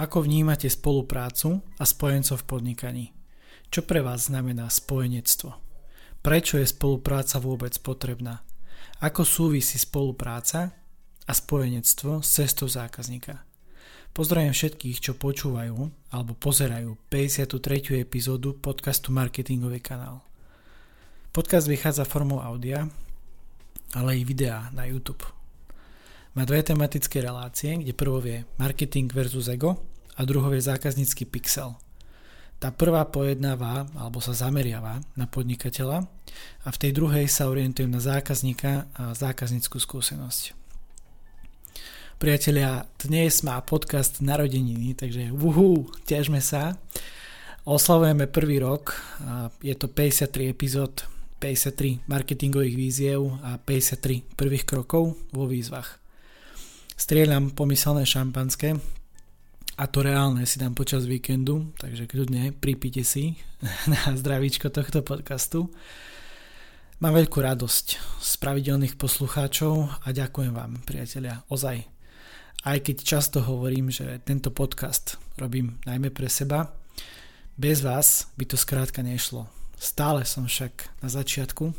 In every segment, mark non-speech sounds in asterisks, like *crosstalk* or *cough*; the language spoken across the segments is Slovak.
Ako vnímate spoluprácu a spojencov v podnikaní? Čo pre vás znamená spojenectvo? Prečo je spolupráca vôbec potrebná? Ako súvisí spolupráca a spojenectvo s cestou zákazníka? Pozdravujem všetkých, čo počúvajú alebo pozerajú 53. epizódu podcastu Marketingový kanál. Podcast vychádza formou audia, ale i videa na YouTube. Má dve tematické relácie, kde prvou je marketing versus ego a druhou je zákaznícky pixel. Tá prvá pojednáva alebo sa zameriava na podnikateľa a v tej druhej sa orientujem na zákazníka a zákazníckú skúsenosť. Priatelia, dnes má podcast narodeniny, takže uhu, težme sa. Oslavujeme prvý rok, je to 53 epizód, 53 marketingových víziev a 53 prvých krokov vo výzvach. Strieľam pomyselné šampanské a to reálne si dám počas víkendu, takže kľudne pripite si *laughs* na zdravíčko tohto podcastu. Mám veľkú radosť z pravidelných poslucháčov a ďakujem vám, priatelia, ozaj aj keď často hovorím, že tento podcast robím najmä pre seba, bez vás by to skrátka nešlo. Stále som však na začiatku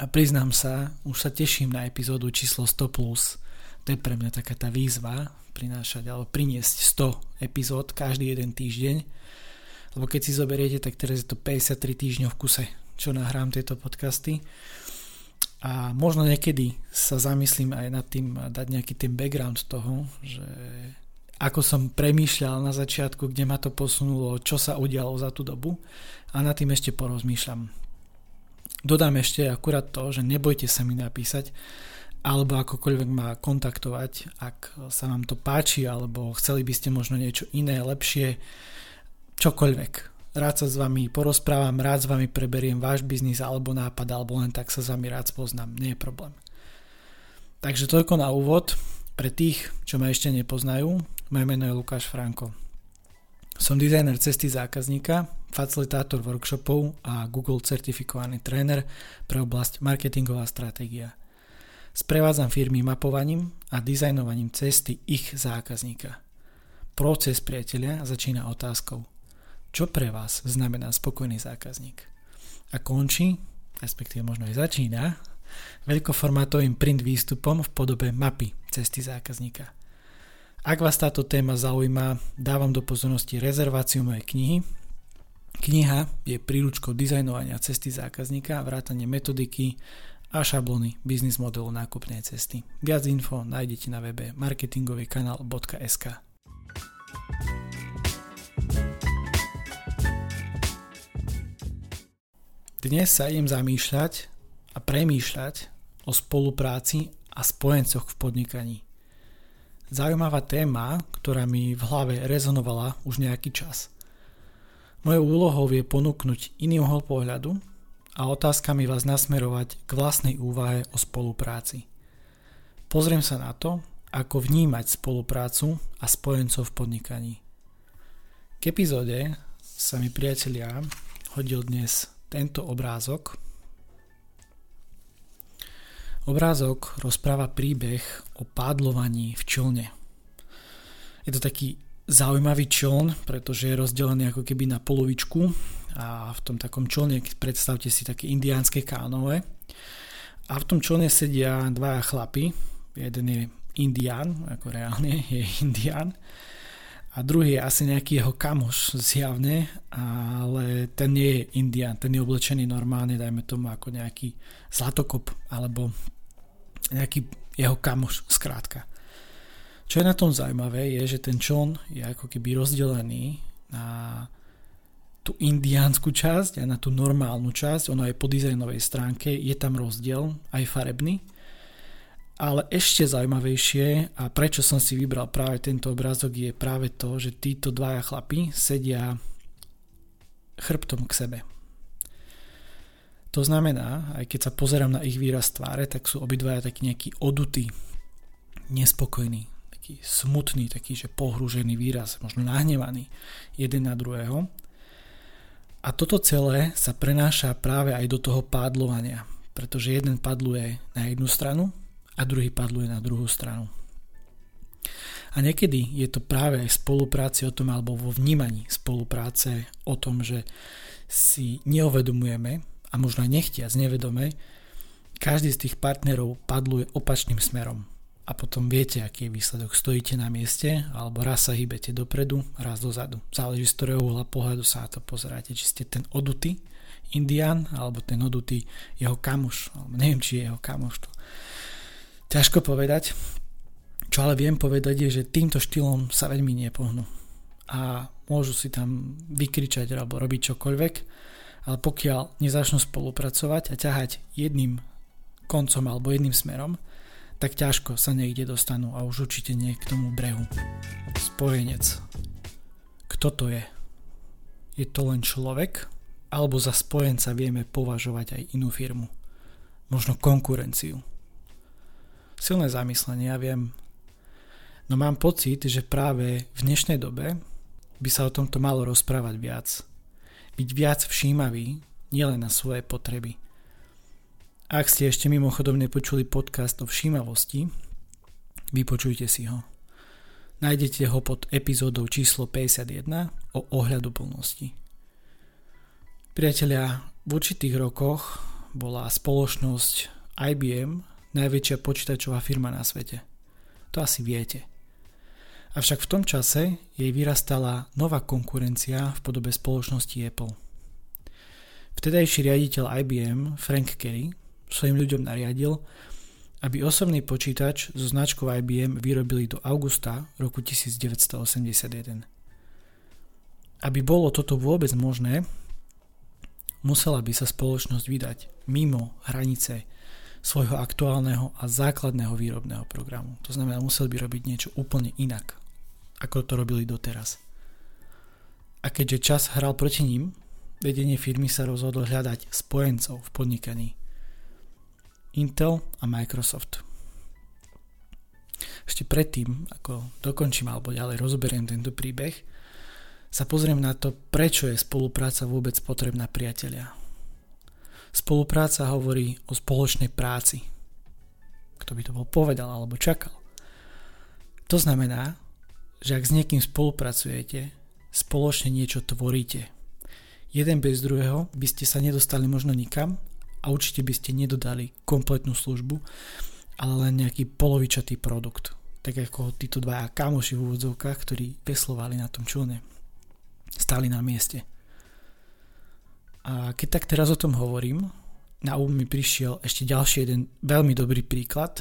a priznám sa, už sa teším na epizódu číslo 100+. Plus. To je pre mňa taká tá výzva prinášať alebo priniesť 100 epizód každý jeden týždeň. Lebo keď si zoberiete, tak teraz je to 53 týždňov v kuse, čo nahrám tieto podcasty a možno niekedy sa zamyslím aj nad tým dať nejaký ten background toho, že ako som premýšľal na začiatku, kde ma to posunulo, čo sa udialo za tú dobu a nad tým ešte porozmýšľam. Dodám ešte akurát to, že nebojte sa mi napísať alebo akokoľvek ma kontaktovať, ak sa vám to páči alebo chceli by ste možno niečo iné, lepšie, čokoľvek rád sa s vami porozprávam, rád s vami preberiem váš biznis alebo nápad, alebo len tak sa s vami rád spoznám, nie je problém. Takže toľko na úvod. Pre tých, čo ma ešte nepoznajú, moje meno je Lukáš Franko. Som dizajner cesty zákazníka, facilitátor workshopov a Google certifikovaný tréner pre oblasť marketingová stratégia. Sprevádzam firmy mapovaním a dizajnovaním cesty ich zákazníka. Proces priatelia začína otázkou – čo pre vás znamená spokojný zákazník. A končí, respektíve možno aj začína, veľkoformátovým print výstupom v podobe mapy cesty zákazníka. Ak vás táto téma zaujíma, dávam do pozornosti rezerváciu mojej knihy. Kniha je príručkou dizajnovania cesty zákazníka, vrátanie metodiky a šablony biznis modelu nákupnej cesty. Viac info nájdete na webe marketingovýkanál.sk. Dnes sa idem zamýšľať a premýšľať o spolupráci a spojencoch v podnikaní. Zaujímavá téma, ktorá mi v hlave rezonovala už nejaký čas. Mojou úlohou je ponúknuť iný uhol pohľadu a otázkami vás nasmerovať k vlastnej úvahe o spolupráci. Pozriem sa na to, ako vnímať spoluprácu a spojencov v podnikaní. K epizóde sa mi priatelia hodil dnes tento obrázok. Obrázok rozpráva príbeh o pádlovaní v člne. Je to taký zaujímavý čln, pretože je rozdelený ako keby na polovičku a v tom takom člne predstavte si také indiánske kánové. A v tom člne sedia dvaja chlapy, jeden je indián, ako reálne *laughs* je indián. A druhý je asi nejaký jeho kamoš zjavne, ale ten nie je indian, ten je oblečený normálne, dajme tomu ako nejaký zlatokop alebo nejaký jeho kamoš skrátka. Čo je na tom zaujímavé je, že ten čln je ako keby rozdelený na tú indiánsku časť a na tú normálnu časť, ono aj po dizajnovej stránke je tam rozdiel, aj farebný, ale ešte zaujímavejšie a prečo som si vybral práve tento obrázok je práve to, že títo dvaja chlapi sedia chrbtom k sebe. To znamená, aj keď sa pozerám na ich výraz tváre, tak sú obidvaja takí nejaký odutý, nespokojný, taký smutný, taký, že pohrúžený výraz, možno nahnevaný jeden na druhého. A toto celé sa prenáša práve aj do toho pádlovania, pretože jeden padluje na jednu stranu a druhý padluje na druhú stranu. A niekedy je to práve aj spolupráci o tom, alebo vo vnímaní spolupráce o tom, že si neuvedomujeme, a možno aj nechtiac, nevedome, každý z tých partnerov padluje opačným smerom. A potom viete, aký je výsledok. Stojíte na mieste, alebo raz sa hýbete dopredu, raz dozadu. Záleží z ktorého uhla pohľadu sa na to pozeráte. Či ste ten odutý indián, alebo ten odutý jeho kamoš. Alebo neviem, či je jeho kamoš. To. Ťažko povedať. Čo ale viem povedať je, že týmto štýlom sa veľmi nepohnú. A môžu si tam vykričať alebo robiť čokoľvek, ale pokiaľ nezačnú spolupracovať a ťahať jedným koncom alebo jedným smerom, tak ťažko sa niekde dostanú a už určite nie k tomu brehu. Spojenec. Kto to je? Je to len človek? Alebo za spojenca vieme považovať aj inú firmu? Možno konkurenciu? Silné zamyslenie, ja viem. No mám pocit, že práve v dnešnej dobe by sa o tomto malo rozprávať viac. Byť viac všímavý nielen na svoje potreby, ak ste ešte mimochodom nepočuli podcast o všímavosti, vypočujte si ho. Nájdete ho pod epizódou číslo 51 o ohľadu plnosti. Priatelia, v určitých rokoch bola spoločnosť IBM najväčšia počítačová firma na svete. To asi viete. Avšak v tom čase jej vyrastala nová konkurencia v podobe spoločnosti Apple. Vtedajší riaditeľ IBM Frank Kerry svojim ľuďom nariadil, aby osobný počítač so značkou IBM vyrobili do augusta roku 1981. Aby bolo toto vôbec možné, musela by sa spoločnosť vydať mimo hranice svojho aktuálneho a základného výrobného programu. To znamená, museli by robiť niečo úplne inak, ako to robili doteraz. A keďže čas hral proti ním, vedenie firmy sa rozhodlo hľadať spojencov v podnikaní – Intel a Microsoft. Ešte predtým, ako dokončím alebo ďalej rozberiem tento príbeh, sa pozriem na to, prečo je spolupráca vôbec potrebná priatelia. Spolupráca hovorí o spoločnej práci. Kto by to bol povedal alebo čakal. To znamená, že ak s niekým spolupracujete, spoločne niečo tvoríte. Jeden bez druhého by ste sa nedostali možno nikam a určite by ste nedodali kompletnú službu, ale len nejaký polovičatý produkt. Tak ako títo dvaja kamoši v úvodzovkách, ktorí veslovali na tom člne. Stáli na mieste. A keď tak teraz o tom hovorím, na úm mi prišiel ešte ďalší jeden veľmi dobrý príklad,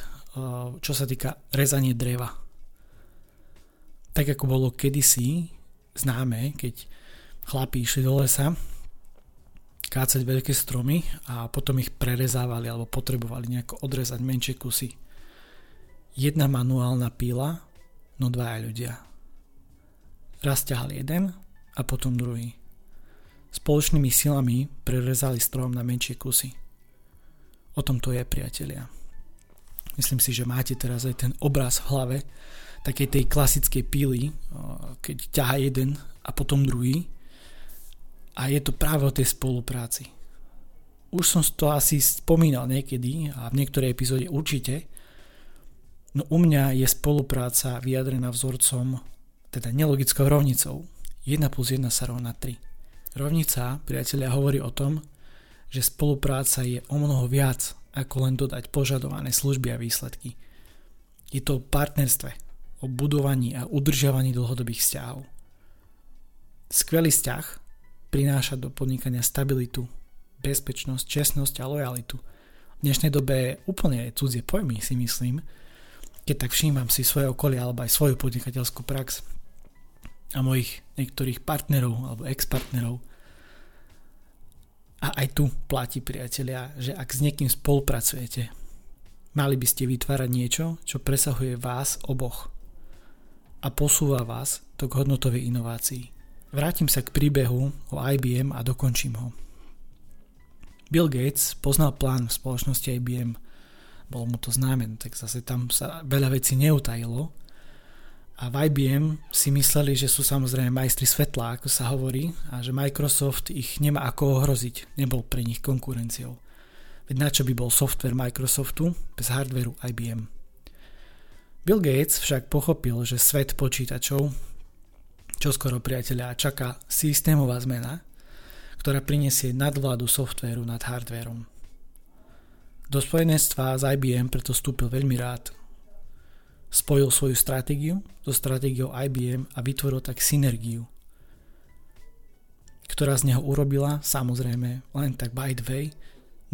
čo sa týka rezanie dreva. Tak ako bolo kedysi známe, keď chlapí išli do lesa kácať veľké stromy a potom ich prerezávali alebo potrebovali nejako odrezať menšie kusy. Jedna manuálna píla, no dvaja ľudia. Raz ťahal jeden a potom druhý. Spoločnými silami prerezali strom na menšie kusy. O tom to je, priatelia. Myslím si, že máte teraz aj ten obraz v hlave takej tej klasickej píly, keď ťaha jeden a potom druhý a je to práve o tej spolupráci. Už som to asi spomínal niekedy a v niektorej epizóde určite, no u mňa je spolupráca vyjadrená vzorcom, teda nelogickou rovnicou. 1 plus 1 sa rovná 3. Rovnica, priatelia, hovorí o tom, že spolupráca je o mnoho viac ako len dodať požadované služby a výsledky. Je to o partnerstve, o budovaní a udržiavaní dlhodobých vzťahov. Skvelý vzťah prináša do podnikania stabilitu, bezpečnosť, čestnosť a lojalitu. V dnešnej dobe úplne cudzie pojmy, si myslím, keď tak všímam si svoje okolie alebo aj svoju podnikateľskú prax a mojich niektorých partnerov alebo ex-partnerov. A aj tu platí, priatelia, že ak s niekým spolupracujete, mali by ste vytvárať niečo, čo presahuje vás oboch a posúva vás do k hodnotovej inovácii. Vrátim sa k príbehu o IBM a dokončím ho. Bill Gates poznal plán v spoločnosti IBM. Bolo mu to známe, tak zase tam sa veľa vecí neutajilo. A v IBM si mysleli, že sú samozrejme majstri svetla, ako sa hovorí, a že Microsoft ich nemá ako ohroziť, nebol pre nich konkurenciou. Veď na čo by bol software Microsoftu bez hardwareu IBM? Bill Gates však pochopil, že svet počítačov, čo skoro priateľa, čaká systémová zmena, ktorá prinesie nadvládu softvéru nad hardvérom. Do spojenectva s IBM preto vstúpil veľmi rád. Spojil svoju stratégiu so stratégiou IBM a vytvoril tak synergiu, ktorá z neho urobila, samozrejme, len tak by the way,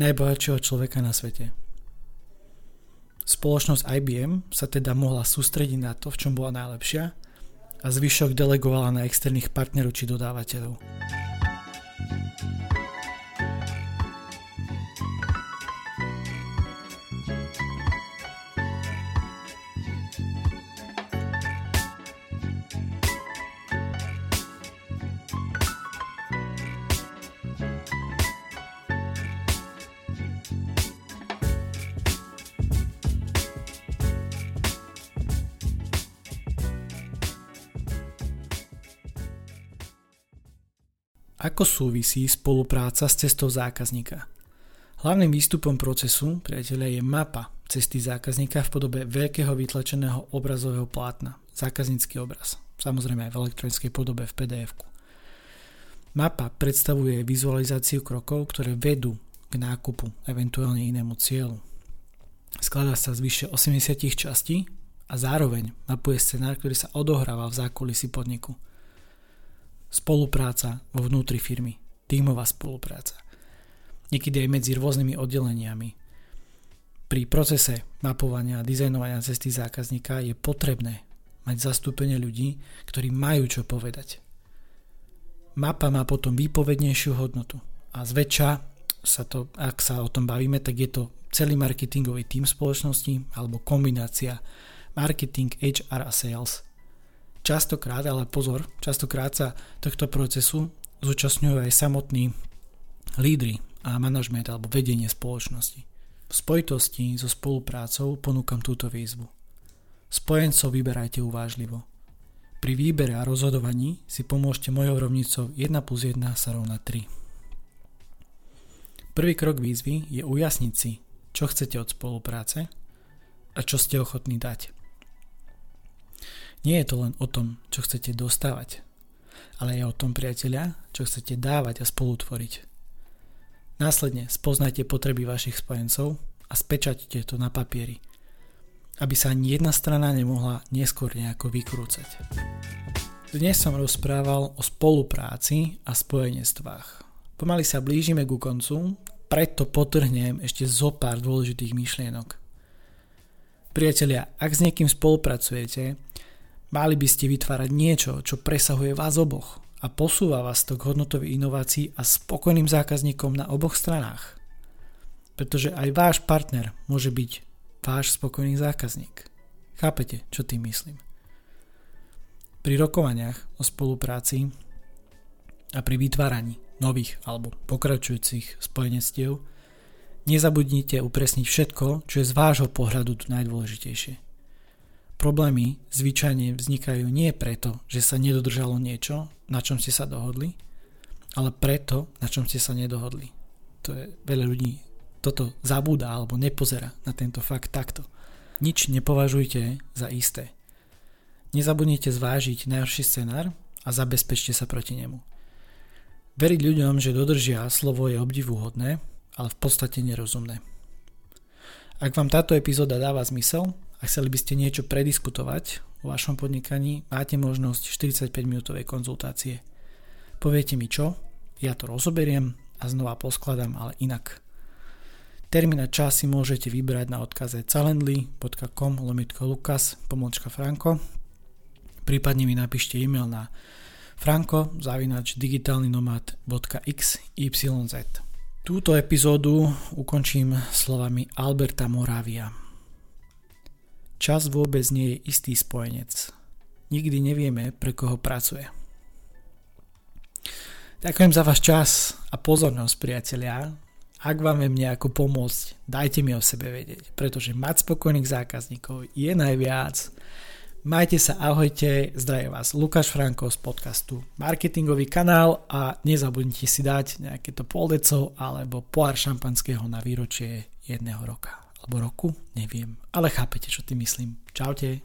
najbohatšieho človeka na svete. Spoločnosť IBM sa teda mohla sústrediť na to, v čom bola najlepšia a zvyšok delegovala na externých partnerov či dodávateľov. Ako súvisí spolupráca s cestou zákazníka? Hlavným výstupom procesu, priateľe, je mapa cesty zákazníka v podobe veľkého vytlačeného obrazového plátna, zákaznícky obraz, samozrejme aj v elektronickej podobe v pdf -ku. Mapa predstavuje vizualizáciu krokov, ktoré vedú k nákupu, eventuálne inému cieľu. Skladá sa z vyše 80 častí a zároveň mapuje scenár, ktorý sa odohráva v zákulisí podniku – Spolupráca vo vnútri firmy. Tímová spolupráca. Niekedy aj medzi rôznymi oddeleniami. Pri procese mapovania a dizajnovania cesty zákazníka je potrebné mať zastúpenie ľudí, ktorí majú čo povedať. Mapa má potom výpovednejšiu hodnotu a zväčša sa to, ak sa o tom bavíme, tak je to celý marketingový tým spoločnosti alebo kombinácia marketing, HR a sales – Častokrát, ale pozor, častokrát sa tohto procesu zúčastňujú aj samotní lídry a manažment alebo vedenie spoločnosti. V spojitosti so spoluprácou ponúkam túto výzvu. Spojencov vyberajte uvážlivo. Pri výbere a rozhodovaní si pomôžte mojou rovnicou 1 plus 1 sa rovná 3. Prvý krok výzvy je ujasniť si, čo chcete od spolupráce a čo ste ochotní dať. Nie je to len o tom, čo chcete dostávať, ale je o tom, priateľia, čo chcete dávať a spolutvoriť. Následne spoznajte potreby vašich spojencov a spečaťte to na papieri, aby sa ani jedna strana nemohla neskôr nejako vykrúcať. Dnes som rozprával o spolupráci a spojenectvách. Pomaly sa blížime ku koncu, preto potrhnem ešte zo pár dôležitých myšlienok. Priatelia, ak s niekým spolupracujete, Mali by ste vytvárať niečo, čo presahuje vás oboch a posúva vás to k hodnotovej inovácii a spokojným zákazníkom na oboch stranách. Pretože aj váš partner môže byť váš spokojný zákazník. Chápete, čo tým myslím? Pri rokovaniach o spolupráci a pri vytváraní nových alebo pokračujúcich spojenectiev nezabudnite upresniť všetko, čo je z vášho pohľadu najdôležitejšie. Problémy zvyčajne vznikajú nie preto, že sa nedodržalo niečo, na čom ste sa dohodli, ale preto, na čom ste sa nedohodli. To je veľa ľudí toto zabúda alebo nepozera na tento fakt takto. Nič nepovažujte za isté. Nezabudnite zvážiť najhorší scenár a zabezpečte sa proti nemu. Veriť ľuďom, že dodržia slovo je obdivuhodné, ale v podstate nerozumné. Ak vám táto epizóda dáva zmysel, a chceli by ste niečo prediskutovať o vašom podnikaní, máte možnosť 45 minútovej konzultácie. Poviete mi čo, ja to rozoberiem a znova poskladám, ale inak. Termín a čas si môžete vybrať na odkaze calendly.com lomitko lukas pomočka franko prípadne mi napíšte e-mail na franko zavinač digitálnynomad.xyz Túto epizódu ukončím slovami Alberta Moravia. Čas vôbec nie je istý spojenec. Nikdy nevieme, pre koho pracuje. Ďakujem za váš čas a pozornosť, priatelia. Ak vám viem nejako pomôcť, dajte mi o sebe vedieť, pretože mať spokojných zákazníkov je najviac. Majte sa, ahojte, zdraví vás Lukáš Franko z podcastu Marketingový kanál a nezabudnite si dať nejaké to poldecov alebo pohár šampanského na výročie jedného roka. Alebo roku, neviem. Ale chápete, čo tým myslím. Čaute.